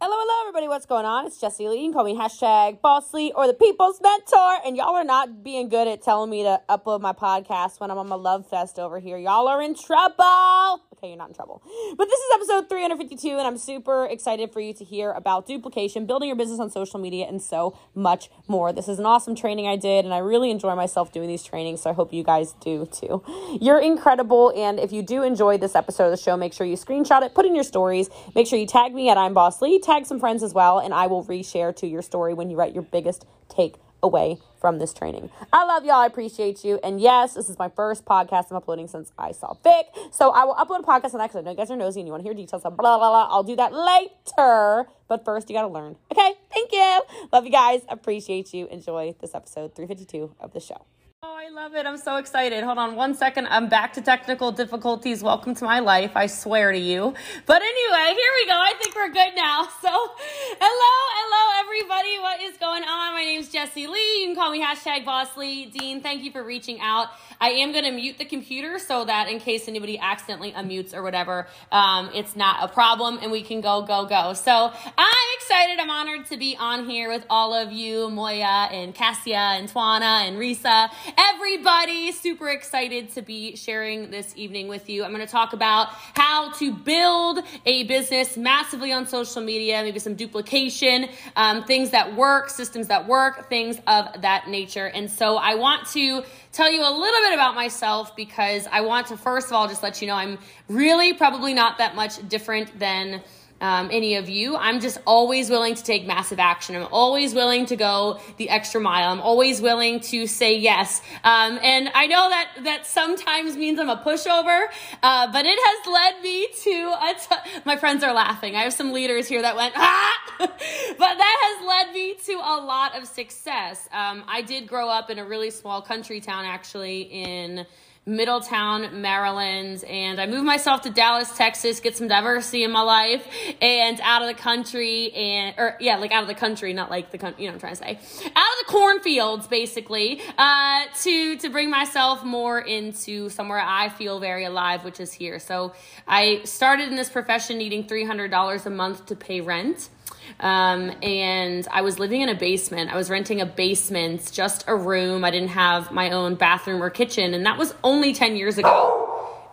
Hello, hello, everybody. What's going on? It's Jessie Lee. You can call me hashtag Boss Lee or the People's Mentor. And y'all are not being good at telling me to upload my podcast when I'm on my love fest over here. Y'all are in trouble. Okay, you're not in trouble. But this is episode 352, and I'm super excited for you to hear about duplication, building your business on social media, and so much more. This is an awesome training I did, and I really enjoy myself doing these trainings, so I hope you guys do too. You're incredible, and if you do enjoy this episode of the show, make sure you screenshot it, put in your stories, make sure you tag me at I'm Boss Lee tag some friends as well, and I will reshare to your story when you write your biggest take away from this training. I love y'all. I appreciate you. And yes, this is my first podcast I'm uploading since I saw Vic. So I will upload a podcast on that because I know you guys are nosy and you want to hear details of blah, blah, blah. I'll do that later. But first, you got to learn. Okay. Thank you. Love you guys. Appreciate you. Enjoy this episode 352 of the show. Oh, I love it. I'm so excited. Hold on one second. I'm back to technical difficulties. Welcome to my life. I swear to you. But anyway, here we go. I think we're good now. So, hello, hello, everybody. What is going on? My name is Jessie Lee. You can call me hashtag Boss Lee. Dean, thank you for reaching out. I am going to mute the computer so that in case anybody accidentally unmutes or whatever, um, it's not a problem and we can go, go, go. So, I'm excited. I'm honored to be on here with all of you, Moya and Cassia and Twana and Risa everybody. Super excited to be sharing this evening with you. I'm going to talk about how to build a business massively on social media, maybe some duplication, um, things that work, systems that work, things of that nature. And so I want to tell you a little bit about myself because I want to, first of all, just let you know I'm really probably not that much different than um, any of you. I'm just always willing to take massive action. I'm always willing to go the extra mile. I'm always willing to say yes. Um, and I know that that sometimes means I'm a pushover, uh, but it has led me to a t- my friends are laughing. I have some leaders here that went ah, but that has led me to a lot of success. Um, I did grow up in a really small country town, actually in Middletown, Maryland, and I moved myself to Dallas, Texas, get some diversity in my life, and out of the country, and or yeah, like out of the country, not like the you know I'm trying to say, out of the cornfields, basically, uh, to to bring myself more into somewhere I feel very alive, which is here. So I started in this profession needing three hundred dollars a month to pay rent. Um, and I was living in a basement. I was renting a basement, just a room. I didn't have my own bathroom or kitchen, and that was only 10 years ago.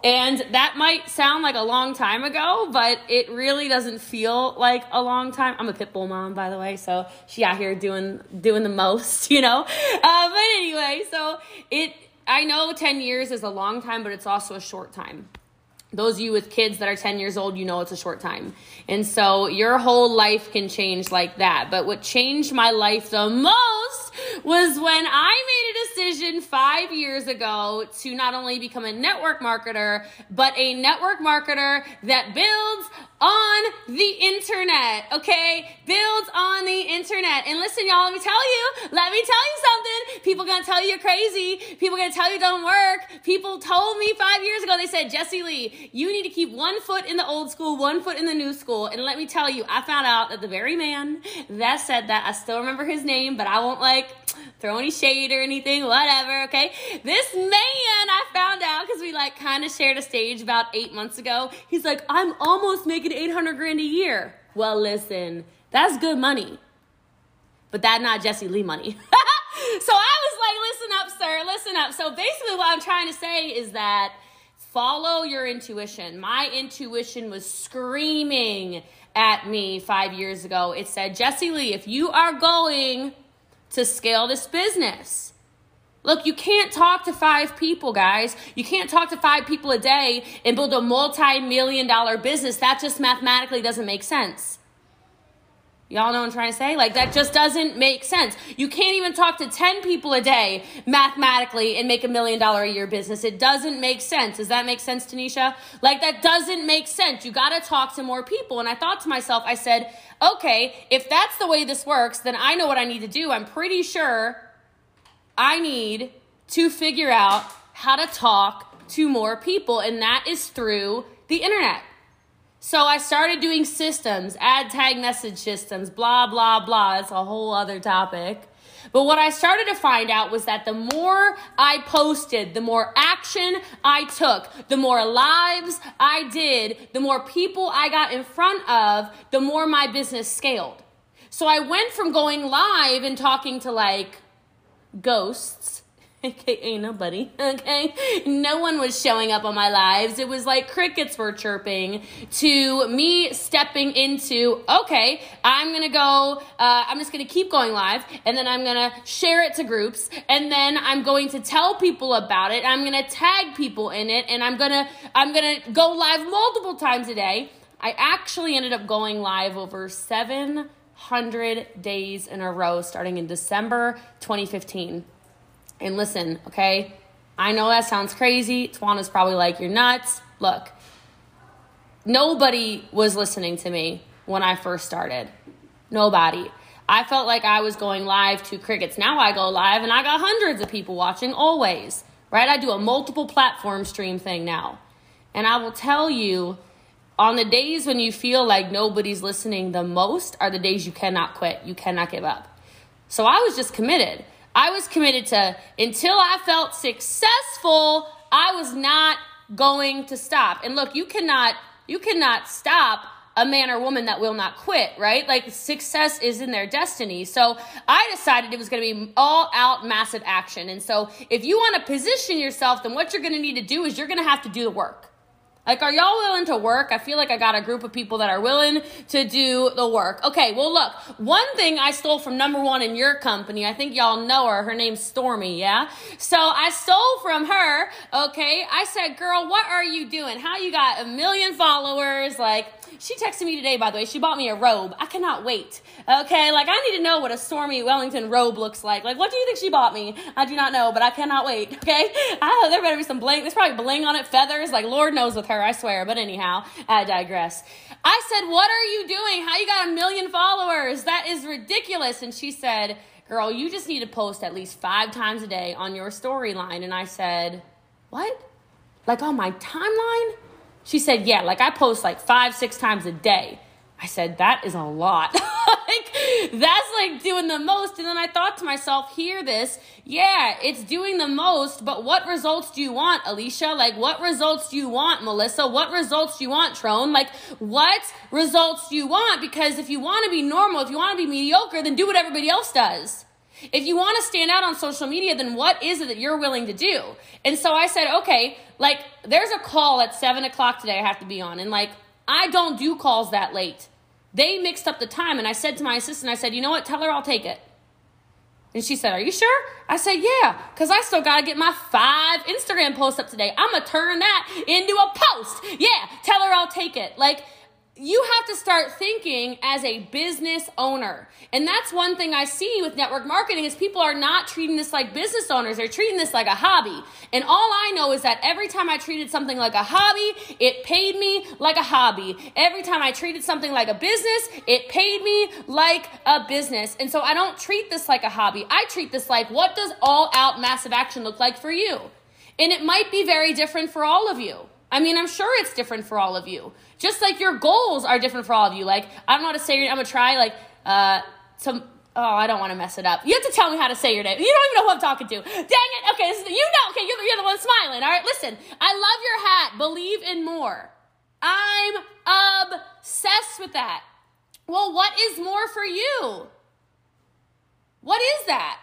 And that might sound like a long time ago, but it really doesn't feel like a long time. I'm a pit bull mom, by the way, so she out here doing doing the most, you know. Uh, but anyway, so it I know 10 years is a long time, but it's also a short time those of you with kids that are 10 years old, you know it's a short time. And so your whole life can change like that. But what changed my life the most was when I made a decision five years ago to not only become a network marketer, but a network marketer that builds on the internet, okay? Builds on the internet. And listen, y'all, let me tell you, let me tell you something. People gonna tell you you're crazy. People gonna tell you don't work. People told me five years ago, they said, Jessie Lee, you need to keep one foot in the old school, one foot in the new school. And let me tell you, I found out that the very man that said that, I still remember his name, but I won't like throw any shade or anything, whatever, okay? This man, like kind of shared a stage about eight months ago. He's like, I'm almost making 800 grand a year. Well, listen, that's good money, but that not Jessie Lee money. so I was like, listen up, sir, listen up. So basically, what I'm trying to say is that follow your intuition. My intuition was screaming at me five years ago. It said, Jessie Lee, if you are going to scale this business. Look, you can't talk to five people, guys. You can't talk to five people a day and build a multi million dollar business. That just mathematically doesn't make sense. Y'all know what I'm trying to say? Like, that just doesn't make sense. You can't even talk to 10 people a day mathematically and make a million dollar a year business. It doesn't make sense. Does that make sense, Tanisha? Like, that doesn't make sense. You got to talk to more people. And I thought to myself, I said, okay, if that's the way this works, then I know what I need to do. I'm pretty sure I need to figure out how to talk to more people. And that is through the internet. So I started doing systems, ad tag message systems, blah, blah, blah. It's a whole other topic. But what I started to find out was that the more I posted, the more action I took, the more lives I did, the more people I got in front of, the more my business scaled. So I went from going live and talking to like ghosts aka nobody, okay? No one was showing up on my lives. It was like crickets were chirping to me stepping into, okay, I'm gonna go, uh, I'm just gonna keep going live, and then I'm gonna share it to groups, and then I'm going to tell people about it, I'm gonna tag people in it, and I'm gonna, I'm gonna go live multiple times a day. I actually ended up going live over 700 days in a row starting in December 2015. And listen, okay? I know that sounds crazy. Tawana's probably like, you're nuts. Look, nobody was listening to me when I first started. Nobody. I felt like I was going live to crickets. Now I go live and I got hundreds of people watching always, right? I do a multiple platform stream thing now. And I will tell you, on the days when you feel like nobody's listening the most are the days you cannot quit. You cannot give up. So I was just committed. I was committed to until I felt successful, I was not going to stop. And look, you cannot you cannot stop a man or woman that will not quit, right? Like success is in their destiny. So I decided it was going to be all out massive action. And so if you want to position yourself, then what you're going to need to do is you're going to have to do the work. Like, are y'all willing to work? I feel like I got a group of people that are willing to do the work. Okay, well, look, one thing I stole from number one in your company, I think y'all know her. Her name's Stormy, yeah? So I stole from her, okay? I said, girl, what are you doing? How you got a million followers? Like, she texted me today, by the way. She bought me a robe. I cannot wait. Okay, like I need to know what a Stormy Wellington robe looks like. Like, what do you think she bought me? I do not know, but I cannot wait. Okay, I, there better be some bling. There's probably bling on it, feathers. Like, Lord knows with her, I swear. But anyhow, I digress. I said, "What are you doing? How you got a million followers? That is ridiculous." And she said, "Girl, you just need to post at least five times a day on your storyline." And I said, "What? Like on my timeline?" She said, Yeah, like I post like five, six times a day. I said, That is a lot. like, that's like doing the most. And then I thought to myself, Hear this. Yeah, it's doing the most, but what results do you want, Alicia? Like, what results do you want, Melissa? What results do you want, Trone? Like, what results do you want? Because if you want to be normal, if you want to be mediocre, then do what everybody else does. If you want to stand out on social media, then what is it that you're willing to do? And so I said, okay, like there's a call at seven o'clock today I have to be on. And like, I don't do calls that late. They mixed up the time. And I said to my assistant, I said, you know what? Tell her I'll take it. And she said, Are you sure? I said, Yeah, because I still got to get my five Instagram posts up today. I'm going to turn that into a post. Yeah, tell her I'll take it. Like, you have to start thinking as a business owner. And that's one thing I see with network marketing is people are not treating this like business owners. They're treating this like a hobby. And all I know is that every time I treated something like a hobby, it paid me like a hobby. Every time I treated something like a business, it paid me like a business. And so I don't treat this like a hobby. I treat this like what does all out massive action look like for you? And it might be very different for all of you. I mean, I'm sure it's different for all of you. Just like your goals are different for all of you. Like, I don't know how to say your I'm gonna try like uh some oh, I don't want to mess it up. You have to tell me how to say your name. You don't even know who I'm talking to. Dang it. Okay, is, you know, okay, you're you're the one smiling. All right, listen. I love your hat. Believe in more. I'm obsessed with that. Well, what is more for you? What is that?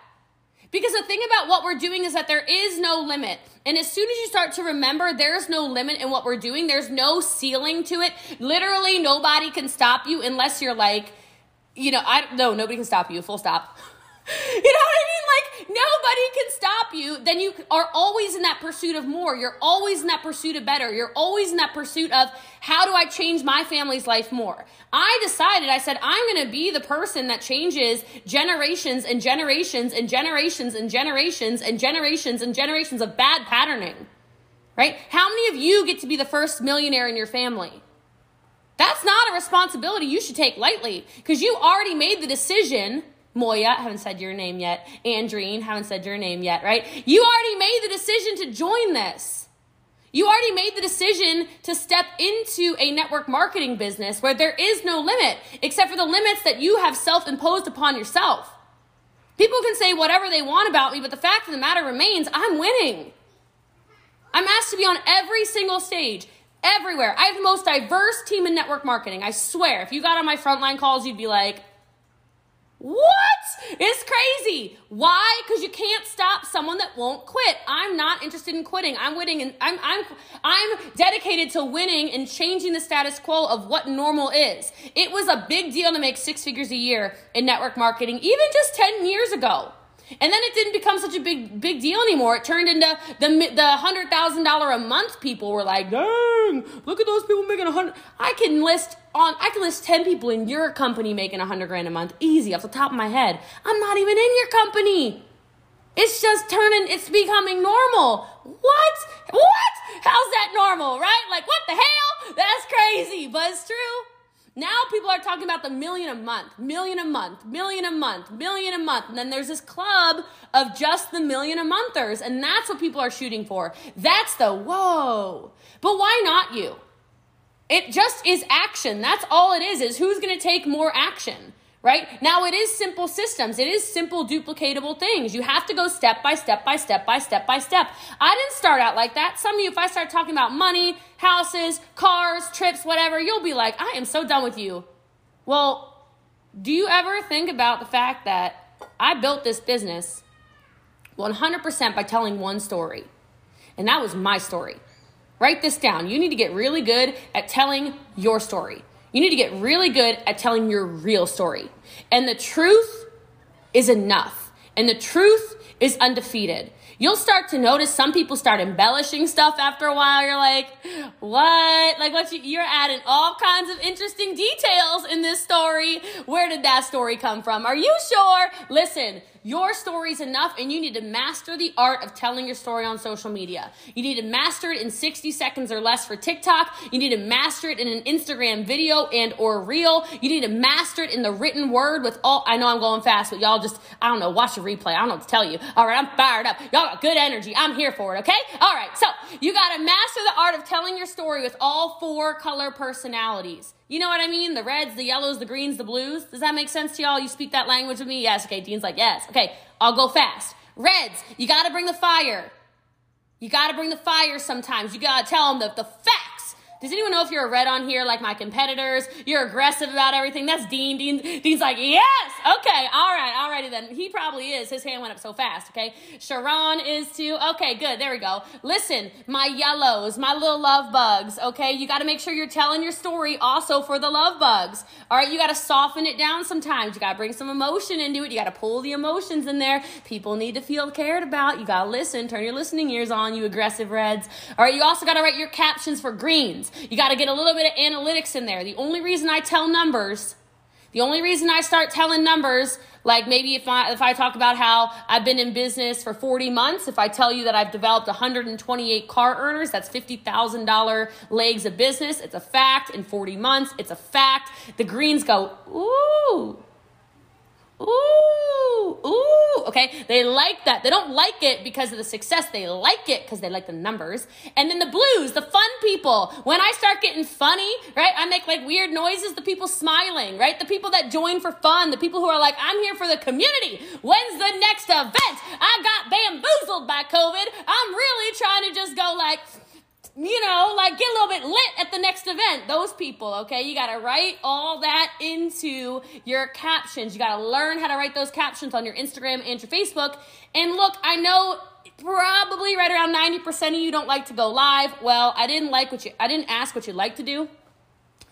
Because the thing about what we're doing is that there is no limit. And as soon as you start to remember there's no limit in what we're doing, there's no ceiling to it. Literally, nobody can stop you unless you're like, you know, I no, nobody can stop you, full stop. you know what I mean? Like nobody can stop you. Then you are always in that pursuit of more. You're always in that pursuit of better. You're always in that pursuit of how do I change my family's life more? I decided, I said, I'm going to be the person that changes generations and generations and generations and generations and generations and generations of bad patterning. Right? How many of you get to be the first millionaire in your family? That's not a responsibility you should take lightly because you already made the decision Moya, haven't said your name yet. Andreen, haven't said your name yet, right? You already made the decision to join this. You already made the decision to step into a network marketing business where there is no limit except for the limits that you have self imposed upon yourself. People can say whatever they want about me, but the fact of the matter remains I'm winning. I'm asked to be on every single stage, everywhere. I have the most diverse team in network marketing. I swear. If you got on my frontline calls, you'd be like, what? It's crazy. Why? Because you can't stop someone that won't quit. I'm not interested in quitting. I'm winning and I'm I'm I'm dedicated to winning and changing the status quo of what normal is. It was a big deal to make six figures a year in network marketing, even just 10 years ago. And then it didn't become such a big big deal anymore. It turned into the the hundred thousand dollar a month people were like, dang, look at those people making a hundred. I can list on I can list ten people in your company making a hundred grand a month, easy off the top of my head. I'm not even in your company. It's just turning. It's becoming normal. What? What? How's that normal? Right? Like what the hell? That's crazy, but it's true. Now people are talking about the million a month, million a month, million a month, million a month. And then there's this club of just the million a monthers. And that's what people are shooting for. That's the whoa. But why not you? It just is action. That's all it is, is who's going to take more action right? Now it is simple systems. It is simple duplicatable things. You have to go step by step by step by step by step. I didn't start out like that. Some of you, if I start talking about money, houses, cars, trips, whatever, you'll be like, I am so done with you. Well, do you ever think about the fact that I built this business 100% by telling one story? And that was my story. Write this down. You need to get really good at telling your story. You need to get really good at telling your real story. And the truth is enough. And the truth is undefeated. You'll start to notice some people start embellishing stuff after a while. You're like, what? Like, what? You, you're adding all kinds of interesting details in this story. Where did that story come from? Are you sure? Listen, your story's enough, and you need to master the art of telling your story on social media. You need to master it in 60 seconds or less for TikTok. You need to master it in an Instagram video and or reel. You need to master it in the written word with all. I know I'm going fast, but y'all just I don't know. Watch the replay. I don't know what to tell you. All right, I'm fired up. Y'all got good energy. I'm here for it. Okay. All right. So you got to master the art of telling your story with all four color personalities. You know what I mean? The reds, the yellows, the greens, the blues. Does that make sense to y'all? You speak that language with me? Yes. Okay. Dean's like, yes. Okay. I'll go fast. Reds, you got to bring the fire. You got to bring the fire sometimes. You got to tell them the, the facts does anyone know if you're a red on here like my competitors? You're aggressive about everything. That's Dean. Dean Dean's like, yes, okay, all right, alrighty then. He probably is. His hand went up so fast, okay? Sharon is too. Okay, good. There we go. Listen, my yellows, my little love bugs, okay? You got to make sure you're telling your story also for the love bugs. All right, you got to soften it down sometimes. You got to bring some emotion into it. You got to pull the emotions in there. People need to feel cared about. You got to listen. Turn your listening ears on, you aggressive reds. All right, you also got to write your captions for greens. You got to get a little bit of analytics in there. The only reason I tell numbers, the only reason I start telling numbers, like maybe if I if I talk about how I've been in business for 40 months, if I tell you that I've developed 128 car earners, that's $50,000 legs of business. It's a fact in 40 months. It's a fact. The greens go, "Ooh, Ooh, ooh, okay. They like that. They don't like it because of the success. They like it because they like the numbers. And then the blues, the fun people. When I start getting funny, right, I make like weird noises, the people smiling, right? The people that join for fun, the people who are like, I'm here for the community. When's the next event? I got bamboozled by COVID. I'm really trying to just go like, you know, like get a little bit lit at the next event. Those people, okay? You got to write all that into your captions. You got to learn how to write those captions on your Instagram and your Facebook. And look, I know probably right around 90% of you don't like to go live. Well, I didn't like what you I didn't ask what you like to do.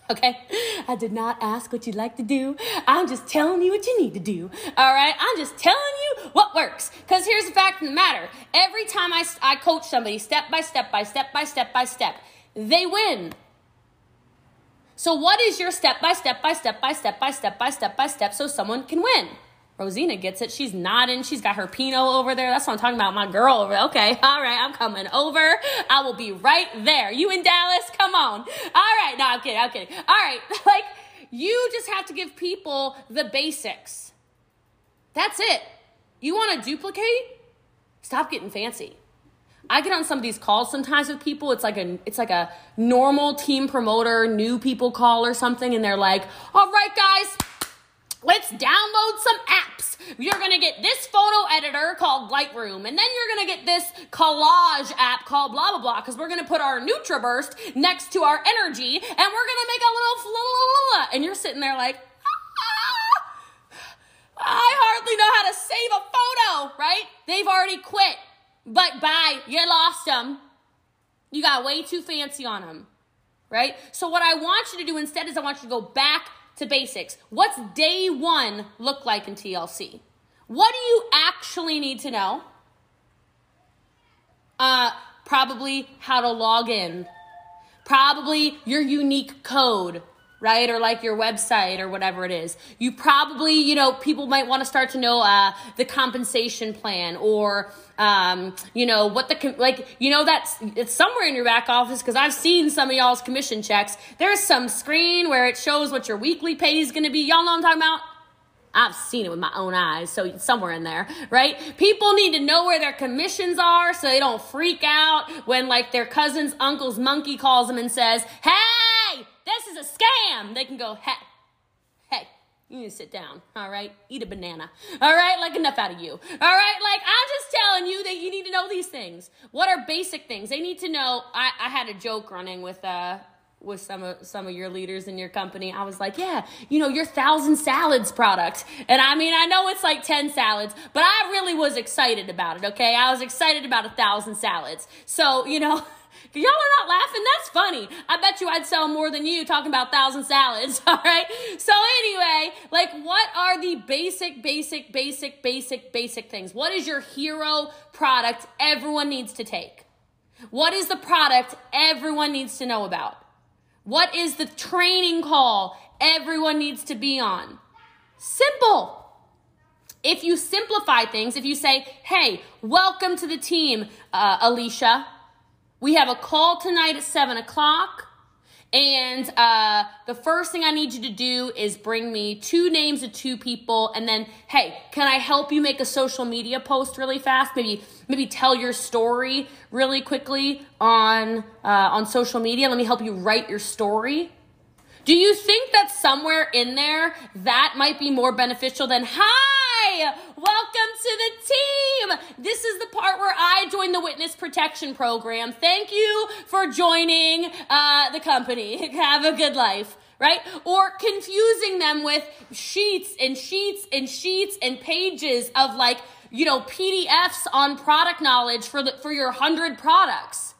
Okay? I did not ask what you'd like to do. I'm just telling you what you need to do. All right? I'm just telling you what works. Because here's the fact of the matter every time I, I coach somebody step by step by step by step by step, they win. So, what is your step by step by step by step by step by step by step so someone can win? Rosina gets it. She's nodding. She's got her Pinot over there. That's what I'm talking about. My girl over there. Okay. All right. I'm coming over. I will be right there. You in Dallas? Come on. All right. No, I'm kidding. I'm kidding. All right. Like, you just have to give people the basics. That's it. You want to duplicate? Stop getting fancy. I get on some of these calls sometimes with people. It's like a it's like a normal team promoter, new people call or something, and they're like, all right, guys Let's download some apps. you're gonna get this photo editor called Lightroom, and then you're gonna get this collage app called blah blah blah, because we're gonna put our NutriBurst next to our energy, and we're gonna make a little, little and you're sitting there like, ah, I hardly know how to save a photo, right? They've already quit. But bye, you lost them. You got way too fancy on them, right? So, what I want you to do instead is I want you to go back to basics. What's day one look like in TLC? What do you actually need to know? Uh, probably how to log in, probably your unique code, right? Or like your website or whatever it is. You probably, you know, people might want to start to know uh, the compensation plan or, um, you know, what the, like, you know, that's, it's somewhere in your back office because I've seen some of y'all's commission checks. There's some screen where it shows what your weekly pay is going to be. Y'all know I'm talking about? I've seen it with my own eyes, so somewhere in there, right? People need to know where their commissions are so they don't freak out when like their cousin's uncle's monkey calls them and says, "Hey, this is a scam." They can go, "Hey, hey, you need to sit down, all right? Eat a banana, all right? Like enough out of you, all right? Like I'm just telling you that you need to know these things. What are basic things? They need to know. I, I had a joke running with uh with some of some of your leaders in your company. I was like, yeah, you know, your thousand salads product. And I mean, I know it's like 10 salads, but I really was excited about it, okay? I was excited about a thousand salads. So, you know, y'all are not laughing, that's funny. I bet you I'd sell more than you talking about thousand salads, all right? So anyway, like what are the basic, basic, basic, basic, basic things? What is your hero product everyone needs to take? What is the product everyone needs to know about? What is the training call everyone needs to be on? Simple. If you simplify things, if you say, hey, welcome to the team, uh, Alicia, we have a call tonight at 7 o'clock. And uh, the first thing I need you to do is bring me two names of two people, and then, hey, can I help you make a social media post really fast? Maybe, maybe tell your story really quickly on uh, on social media. Let me help you write your story. Do you think that somewhere in there that might be more beneficial than hi? Welcome to the team. This is the part where I join the witness protection program. Thank you for joining uh, the company. Have a good life right? Or confusing them with sheets and sheets and sheets and pages of like, you know, PDFs on product knowledge for the for your 100 products.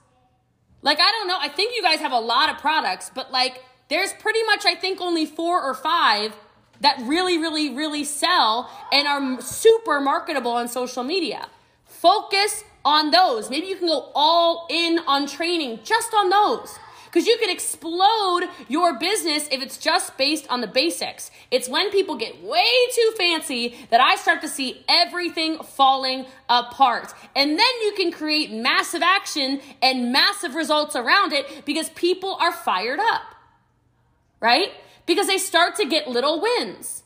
Like I don't know, I think you guys have a lot of products, but like there's pretty much I think only 4 or 5 that really, really, really sell and are super marketable on social media. Focus on those. Maybe you can go all in on training just on those. Because you can explode your business if it's just based on the basics. It's when people get way too fancy that I start to see everything falling apart. And then you can create massive action and massive results around it because people are fired up. Right? Because they start to get little wins.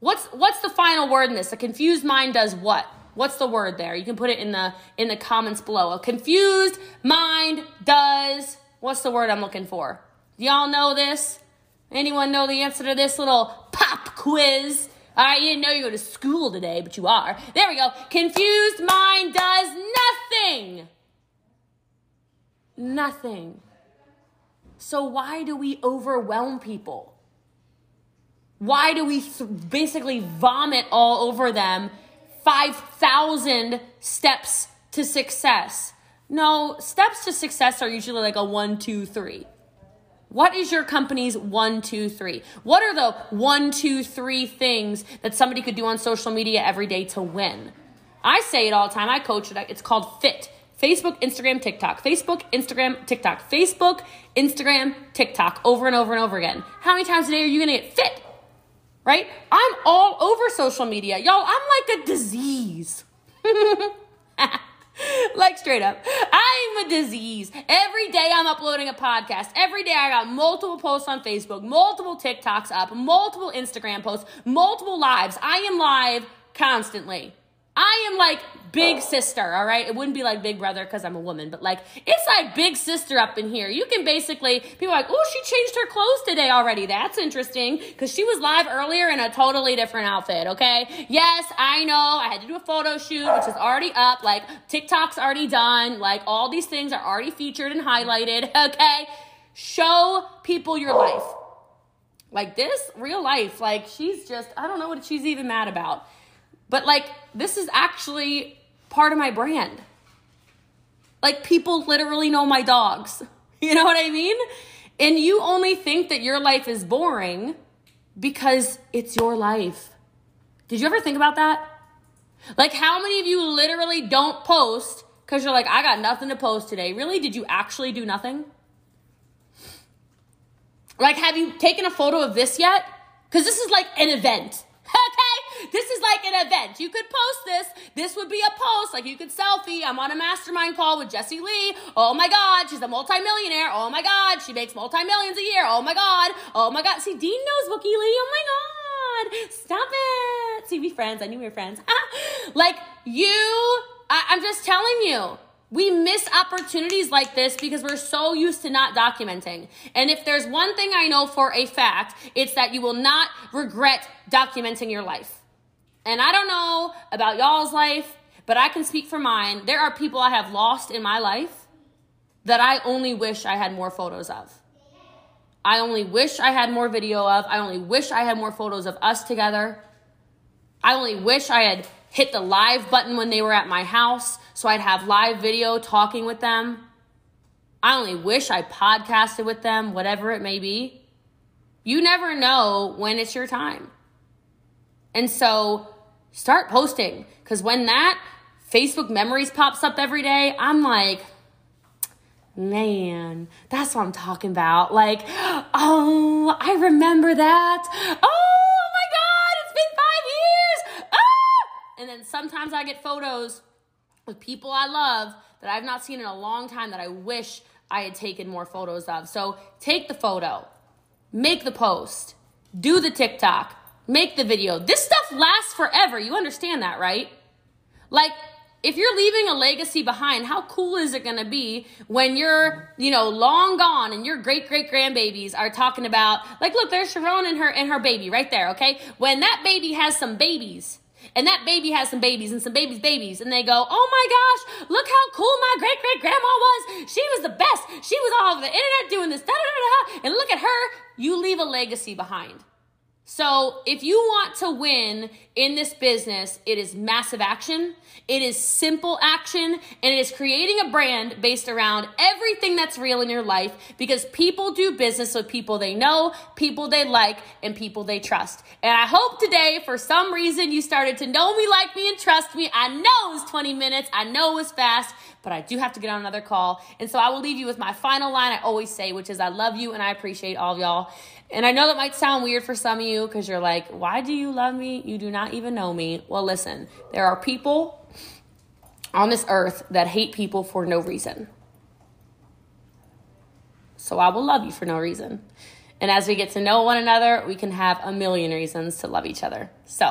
What's what's the final word in this? A confused mind does what? What's the word there? You can put it in the in the comments below. A confused mind does what's the word I'm looking for? Y'all know this? Anyone know the answer to this little pop quiz? All right, you didn't know you go to school today, but you are. There we go. Confused mind does nothing. Nothing. So, why do we overwhelm people? Why do we th- basically vomit all over them 5,000 steps to success? No, steps to success are usually like a one, two, three. What is your company's one, two, three? What are the one, two, three things that somebody could do on social media every day to win? I say it all the time. I coach it. It's called FIT. Facebook, Instagram, TikTok. Facebook, Instagram, TikTok. Facebook, Instagram, TikTok. Over and over and over again. How many times a day are you going to get fit? Right? I'm all over social media. Y'all, I'm like a disease. like straight up. I'm a disease. Every day I'm uploading a podcast. Every day I got multiple posts on Facebook, multiple TikToks up, multiple Instagram posts, multiple lives. I am live constantly. I am like big sister, all right? It wouldn't be like big brother because I'm a woman, but like it's like big sister up in here. You can basically, people are like, oh, she changed her clothes today already. That's interesting because she was live earlier in a totally different outfit, okay? Yes, I know. I had to do a photo shoot, which is already up. Like TikTok's already done. Like all these things are already featured and highlighted, okay? Show people your life. Like this, real life. Like she's just, I don't know what she's even mad about. But like, this is actually part of my brand. Like, people literally know my dogs. You know what I mean? And you only think that your life is boring because it's your life. Did you ever think about that? Like, how many of you literally don't post because you're like, I got nothing to post today? Really? Did you actually do nothing? Like, have you taken a photo of this yet? Because this is like an event. This is like an event. You could post this. This would be a post. Like you could selfie. I'm on a mastermind call with Jessie Lee. Oh my God, she's a multimillionaire. Oh my God, she makes multi-millions a year. Oh my God. Oh my God. See, Dean knows Bookie Lee. Oh my God. Stop it. See, we friends. I knew we were friends. Ah. Like you, I, I'm just telling you. We miss opportunities like this because we're so used to not documenting. And if there's one thing I know for a fact, it's that you will not regret documenting your life. And I don't know about y'all's life, but I can speak for mine. There are people I have lost in my life that I only wish I had more photos of. I only wish I had more video of. I only wish I had more photos of us together. I only wish I had hit the live button when they were at my house so I'd have live video talking with them. I only wish I podcasted with them, whatever it may be. You never know when it's your time. And so start posting because when that Facebook memories pops up every day, I'm like, man, that's what I'm talking about. Like, oh, I remember that. Oh, my god, it's been five years! Ah! And then sometimes I get photos with people I love that I've not seen in a long time that I wish I had taken more photos of. So take the photo, make the post, do the TikTok, make the video. This stuff lasts forever. You understand that, right? Like, if you're leaving a legacy behind, how cool is it going to be when you're, you know, long gone and your great great grandbabies are talking about, like, look, there's Sharon and her and her baby right there, okay? When that baby has some babies, and that baby has some babies and some babies' babies, and they go, oh my gosh, look how cool my great great grandma was. She was the best. She was all over the internet doing this, da da da da. And look at her. You leave a legacy behind. So, if you want to win in this business, it is massive action, it is simple action, and it is creating a brand based around everything that's real in your life because people do business with people they know, people they like, and people they trust. And I hope today, for some reason, you started to know me, like me, and trust me. I know it was 20 minutes, I know it was fast, but I do have to get on another call. And so I will leave you with my final line I always say, which is I love you and I appreciate all of y'all. And I know that might sound weird for some of you because you're like, why do you love me? You do not even know me. Well, listen, there are people on this earth that hate people for no reason. So I will love you for no reason. And as we get to know one another, we can have a million reasons to love each other. So,